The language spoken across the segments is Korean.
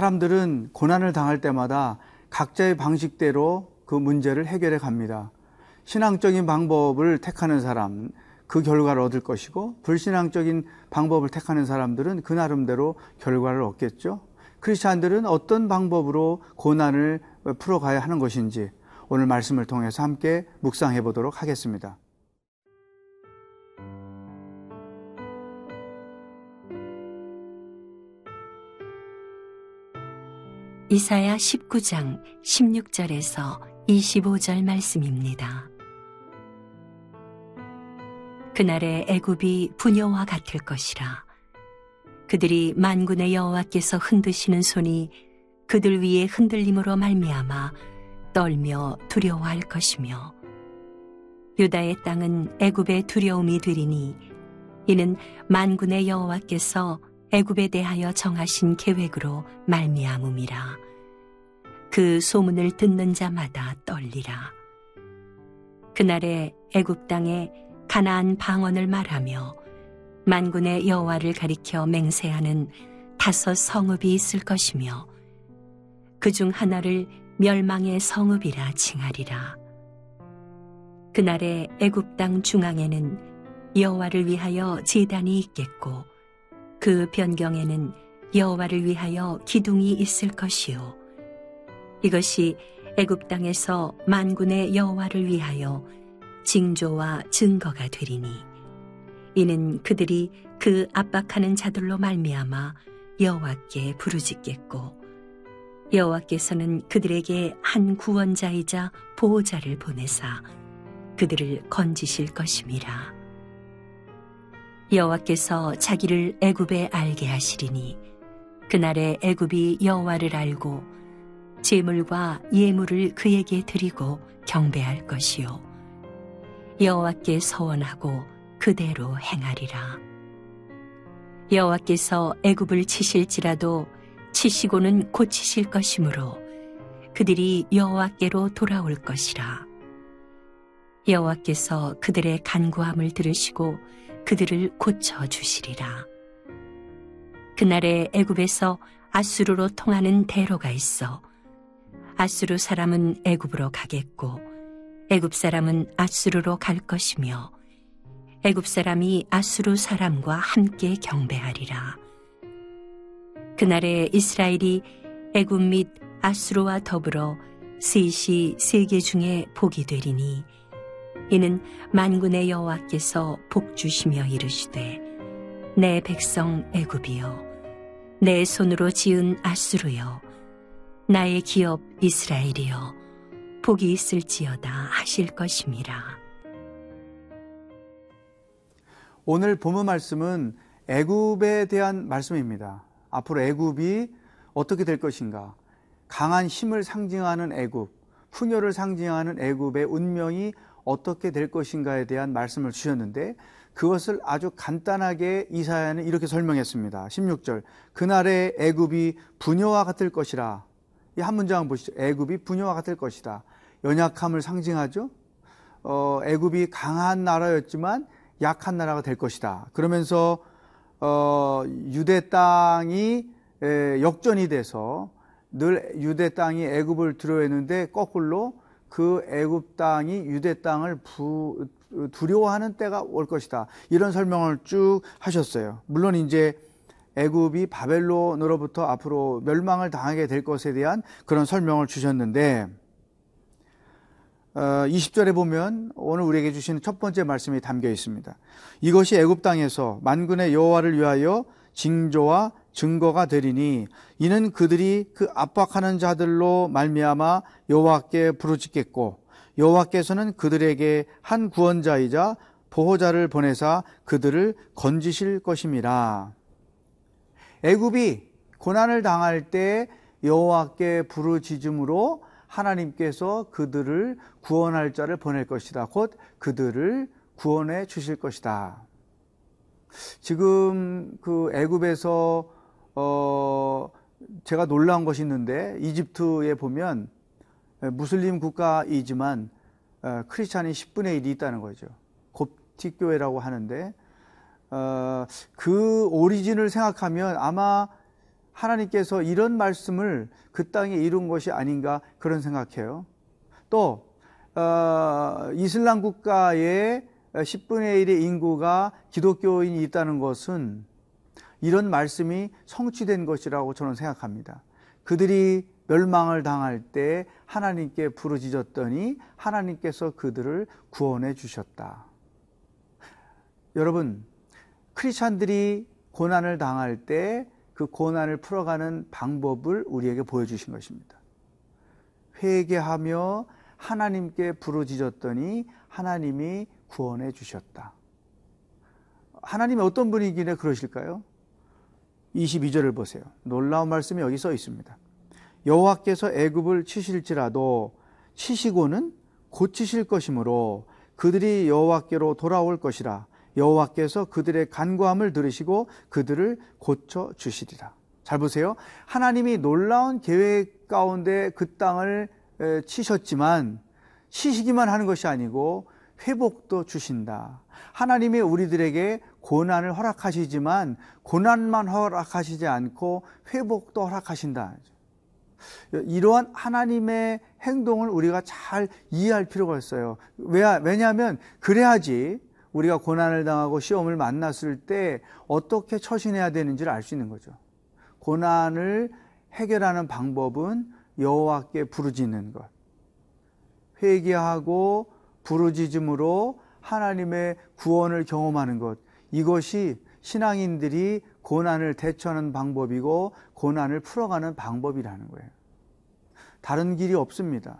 사람들은 고난을 당할 때마다 각자의 방식대로 그 문제를 해결해 갑니다. 신앙적인 방법을 택하는 사람, 그 결과를 얻을 것이고, 불신앙적인 방법을 택하는 사람들은 그 나름대로 결과를 얻겠죠. 크리스찬들은 어떤 방법으로 고난을 풀어가야 하는 것인지 오늘 말씀을 통해서 함께 묵상해 보도록 하겠습니다. 이사야 19장 16절에서 25절 말씀입니다. 그날의 애굽이 부녀와 같을 것이라. 그들이 만군의 여호와께서 흔드시는 손이 그들 위에 흔들림으로 말미암아 떨며 두려워할 것이며 유다의 땅은 애굽의 두려움이 되리니 이는 만군의 여호와께서 애굽에 대하여 정하신 계획으로 말미암음이라. 그 소문을 듣는 자마다 떨리라. 그날에 애굽 땅에 가나안 방언을 말하며 만군의 여호와를 가리켜 맹세하는 다섯 성읍이 있을 것이며 그 중 하나를 멸망의 성읍이라 칭하리라. 그날에 애굽 땅 중앙에는 여호와를 위하여 제단이 있겠고 그 변경에는 여호와를 위하여 기둥이 있을 것이요 이것이 애굽 땅에서 만군의 여호와를 위하여 징조와 증거가 되리니 이는 그들이 그 압박하는 자들로 말미암아 여호와께 부르짖겠고 여호와께서는 그들에게 한 구원자이자 보호자를 보내사 그들을 건지실 것임이라. 여호와께서 자기를 애굽에 알게 하시리니 그날에 애굽이 여호와를 알고 제물과 예물을 그에게 드리고 경배할 것이요. 여호와께 서원하고 그대로 행하리라. 여호와께서 애굽을 치실지라도 치시고는 고치실 것이므로 그들이 여호와께로 돌아올 것이라. 여호와께서 그들의 간구함을 들으시고 그들을 고쳐 주시리라. 그날에 애굽에서 아수르로 통하는 대로가 있어 아수르 사람은 애굽으로 가겠고 애굽 사람은 아수르로 갈 것이며 애굽 사람이 아수르 사람과 함께 경배하리라. 그날에 이스라엘이 애굽 및 아수르와 더불어 셋이 세계 중에 복이 되리니 이는 만군의 여호와께서 복 주시며 이르시되 내 백성 애굽이여 내 손으로 지은 아수르여 나의 기업 이스라엘이여 복이 있을지어다 하실 것임이라 오늘 본문 말씀은 애굽에 대한 말씀입니다. 앞으로 애굽이 어떻게 될 것인가? 강한 힘을 상징하는 애굽, 풍요를 상징하는 애굽의 운명이 어떻게 될 것인가에 대한 말씀을 주셨는데 그것을 아주 간단하게 이사야는 이렇게 설명했습니다. 16절. 그날의 애굽이 부녀와 같을 것이라. 이 한 문장 보시죠. 애굽이 부녀와 같을 것이다. 연약함을 상징하죠. 어, 애굽이 강한 나라였지만 약한 나라가 될 것이다. 그러면서 어, 유대 땅이 에, 역전이 돼서 늘 유대 땅이 애굽을 두려워했는데 거꾸로 그 애굽 땅이 유대 땅을 부, 두려워하는 때가 올 것이다. 이런 설명을 쭉 하셨어요. 물론 이제 애굽이 바벨론으로부터 앞으로 멸망을 당하게 될 것에 대한 그런 설명을 주셨는데 어, 20절에 보면 오늘 우리에게 주시는 첫 번째 말씀이 담겨 있습니다. 이것이 애굽 땅에서 만군의 여호와를 위하여 징조와 증거가 되리니 이는 그들이 그 압박하는 자들로 말미암아 여호와께 부르짖겠고 여호와께서는 그들에게 한 구원자이자 보호자를 보내사 그들을 건지실 것임이라. 애굽이 고난을 당할 때 여호와께 부르짖음으로 하나님께서 그들을 구원할 자를 보낼 것이다. 곧 그들을 구원해 주실 것이다. 지금 그 애굽에서 어 제가 놀라운 것이 있는데 이집트에 보면 무슬림 국가이지만 어, 크리스찬이 10분의 1이 있다는 거죠. 곱틱 교회라고 하는데 어, 그 오리진을 생각하면 아마 하나님께서 이런 말씀을 그 땅에 이룬 것이 아닌가 그런 생각해요. 또 어, 이슬람 국가의 10분의 1의 인구가 기독교인이 있다는 것은 이런 말씀이 성취된 것이라고 저는 생각합니다. 그들이 멸망을 당할 때 하나님께 부르짖었더니 하나님께서 그들을 구원해 주셨다. 여러분, 크리스찬들이 고난을 당할 때 그 고난을 풀어가는 방법을 우리에게 보여주신 것입니다. 회개하며 하나님께 부르짖었더니 하나님이 구원해 주셨다. 하나님이 어떤 분이길래 그러실까요? 22절을 보세요. 놀라운 말씀이 여기 써 있습니다. 여호와께서 애굽을 치실지라도 치시고는 고치실 것이므로 그들이 여호와께로 돌아올 것이라 여호와께서 그들의 간구함을 들으시고 그들을 고쳐 주시리라. 잘 보세요. 하나님이 놀라운 계획 가운데 그 땅을 치셨지만 치시기만 하는 것이 아니고 회복도 주신다. 하나님이 우리들에게 고난을 허락하시지만 고난만 허락하시지 않고 회복도 허락하신다. 이러한 하나님의 행동을 우리가 잘 이해할 필요가 있어요. 왜냐하면 그래야지 우리가 고난을 당하고 시험을 만났을 때 어떻게 처신해야 되는지를 알 수 있는 거죠. 고난을 해결하는 방법은 여호와께 부르짖는 것. 회개하고 부르짖음으로 하나님의 구원을 경험하는 것. 이것이 신앙인들이 고난을 대처하는 방법이고 고난을 풀어가는 방법이라는 거예요. 다른 길이 없습니다.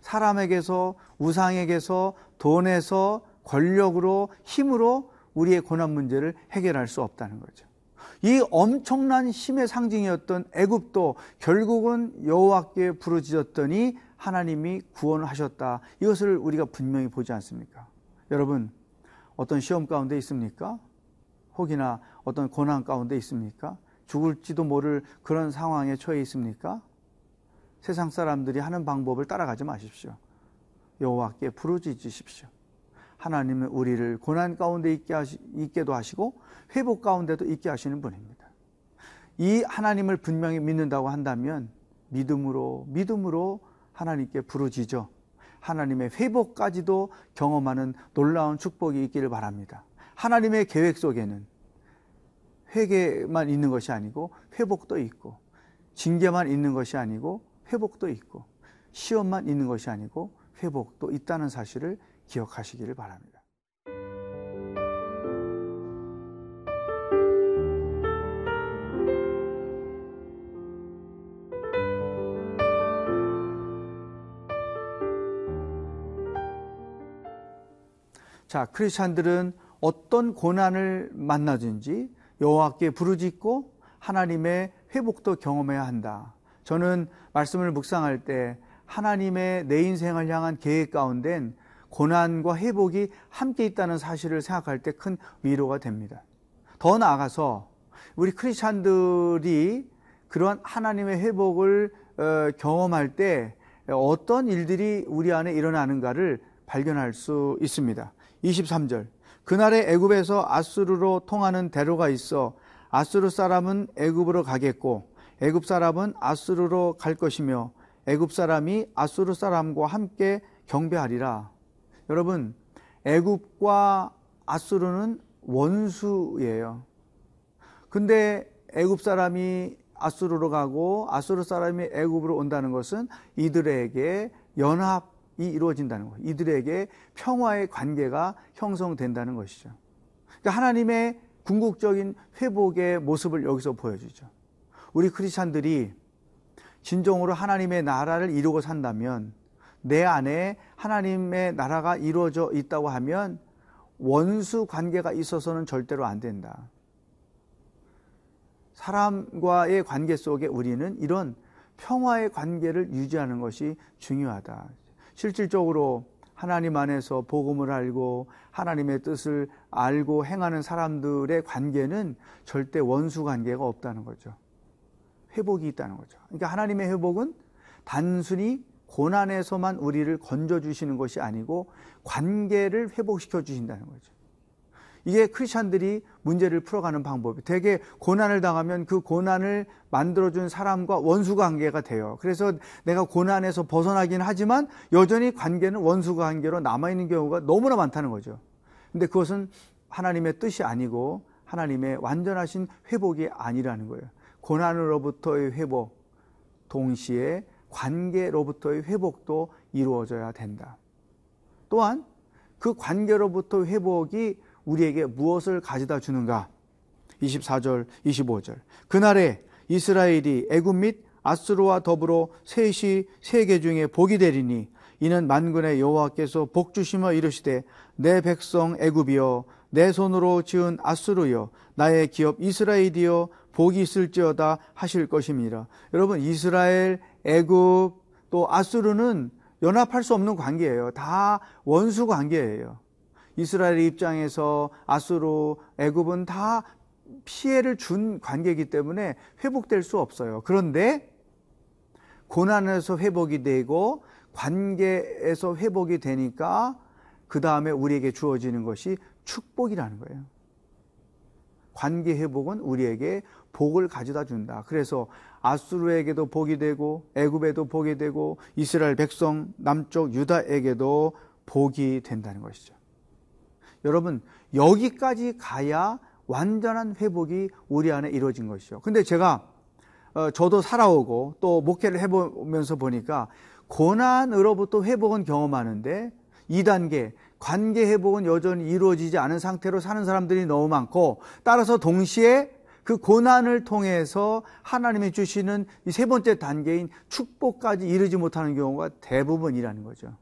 사람에게서, 우상에게서, 돈에서, 권력으로, 힘으로 우리의 고난 문제를 해결할 수 없다는 거죠. 이 엄청난 힘의 상징이었던 애굽도 결국은 여호와께 부르짖었더니 하나님이 구원을 하셨다. 이것을 우리가 분명히 보지 않습니까? 여러분, 어떤 시험 가운데 있습니까? 혹이나 어떤 고난 가운데 있습니까? 죽을지도 모를 그런 상황에 처해 있습니까? 세상 사람들이 하는 방법을 따라가지 마십시오. 여호와께 부르짖으십시오. 하나님은 우리를 고난 가운데 있게 하시, 있게도 하시고 회복 가운데도 있게 하시는 분입니다. 이 하나님을 분명히 믿는다고 한다면 믿음으로 믿음으로 하나님께 부르짖어 하나님의 회복까지도 경험하는 놀라운 축복이 있기를 바랍니다. 하나님의 계획 속에는 회개만 있는 것이 아니고 회복도 있고 징계만 있는 것이 아니고 회복도 있고 시험만 있는 것이 아니고 회복도 있다는 사실을 기억하시기를 바랍니다. 자, 크리스찬들은 어떤 고난을 만나든지 여호와께 부르짖고 하나님의 회복도 경험해야 한다. 저는 말씀을 묵상할 때 하나님의 내 인생을 향한 계획 가운데는 고난과 회복이 함께 있다는 사실을 생각할 때 큰 위로가 됩니다. 더 나아가서 우리 크리스찬들이 그러한 하나님의 회복을 어, 경험할 때 어떤 일들이 우리 안에 일어나는가를 발견할 수 있습니다. 23절. 그날에 애굽에서 아수르로 통하는 대로가 있어 아수르 사람은 애굽으로 가겠고 애굽 사람은 아수르로 갈 것이며 애굽 사람이 아수르 사람과 함께 경배하리라. 여러분, 애굽과 아수르는 원수예요. 근데 애굽 사람이 아수르로 가고 아수르 사람이 애굽으로 온다는 것은 이들에게 연합 이 이루어진다는 것. 이들에게 평화의 관계가 형성된다는 것이죠. 그러니까 하나님의 궁극적인 회복의 모습을 여기서 보여주죠. 우리 크리스찬들이 진정으로 하나님의 나라를 이루고 산다면 내 안에 하나님의 나라가 이루어져 있다고 하면 원수 관계가 있어서는 절대로 안 된다. 사람과의 관계 속에 우리는 이런 평화의 관계를 유지하는 것이 중요하다. 실질적으로 하나님 안에서 복음을 알고 하나님의 뜻을 알고 행하는 사람들의 관계는 절대 원수 관계가 없다는 거죠. 회복이 있다는 거죠. 그러니까 하나님의 회복은 단순히 고난에서만 우리를 건져주시는 것이 아니고 관계를 회복시켜 주신다는 거죠. 이게 크리스천들이 문제를 풀어가는 방법이 되게 고난을 당하면 그 고난을 만들어준 사람과 원수 관계가 돼요. 그래서 내가 고난에서 벗어나긴 하지만 여전히 관계는 원수 관계로 남아있는 경우가 너무나 많다는 거죠. 근데 그것은 하나님의 뜻이 아니고 하나님의 완전하신 회복이 아니라는 거예요. 고난으로부터의 회복, 동시에 관계로부터의 회복도 이루어져야 된다. 또한 그 관계로부터 회복이 우리에게 무엇을 가져다 주는가? 24절, 25절. 그날에 이스라엘이 애굽 및 아스루와 더불어 셋이 세계 중에 복이 되리니 이는 만군의 여호와께서 복 주시며 이르시되 내 백성 애굽이여 내 손으로 지은 아스루여 나의 기업 이스라엘이여 복이 있을지어다 하실 것입니다. 여러분 이스라엘, 애굽 또 아스루는 연합할 수 없는 관계예요. 다 원수 관계예요. 이스라엘 입장에서 아수르, 애굽은 다 피해를 준 관계이기 때문에 회복될 수 없어요. 그런데 고난에서 회복이 되고 관계에서 회복이 되니까 그 다음에 우리에게 주어지는 것이 축복이라는 거예요. 관계 회복은 우리에게 복을 가져다 준다. 그래서 아수르에게도 복이 되고 애굽에도 복이 되고 이스라엘 백성 남쪽 유다에게도 복이 된다는 것이죠. 여러분 여기까지 가야 완전한 회복이 우리 안에 이루어진 것이죠. 근데 제가 어, 저도 살아오고 또 목회를 해보면서 보니까 고난으로부터 회복은 경험하는데 2단계 관계 회복은 여전히 이루어지지 않은 상태로 사는 사람들이 너무 많고 따라서 동시에 그 고난을 통해서 하나님이 주시는 이 세 번째 단계인 축복까지 이르지 못하는 경우가 대부분이라는 거죠.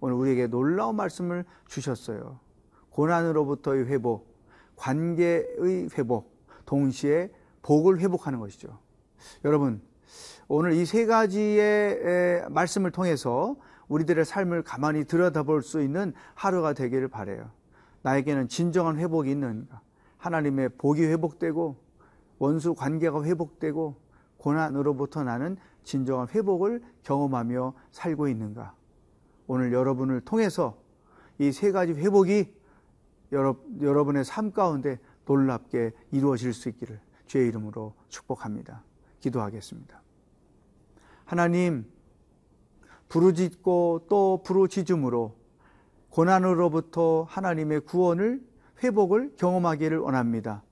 오늘 우리에게 놀라운 말씀을 주셨어요. 고난으로부터의 회복, 관계의 회복, 동시에 복을 회복하는 것이죠. 여러분, 오늘 이 세 가지의 말씀을 통해서 우리들의 삶을 가만히 들여다볼 수 있는 하루가 되기를 바래요. 나에게는 진정한 회복이 있는가? 하나님의 복이 회복되고 원수 관계가 회복되고 고난으로부터 나는 진정한 회복을 경험하며 살고 있는가? 오늘 여러분을 통해서 이 세 가지 회복이 여러분의 삶 가운데 놀랍게 이루어질 수 있기를 주의 이름으로 축복합니다. 기도하겠습니다. 하나님, 부르짖고 또 부르짖음으로 고난으로부터 하나님의 구원을 회복을 경험하기를 원합니다.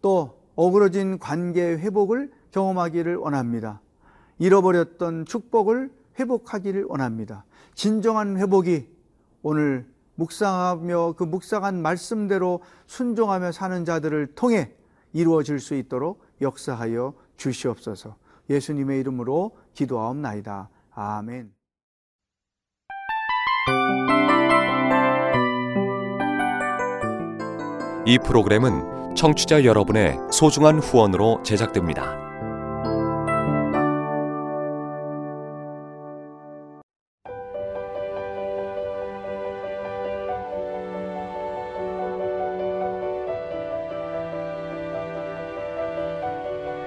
또 어그러진 관계의 회복을 경험하기를 원합니다. 잃어버렸던 축복을 회복하기를 원합니다. 진정한 회복이 오늘 묵상하며 그 묵상한 말씀대로 순종하며 사는 자들을 통해 이루어질 수 있도록 역사하여 주시옵소서. 예수님의 이름으로 기도하옵나이다. 아멘. 이 프로그램은 청취자 여러분의 소중한 후원으로 제작됩니다.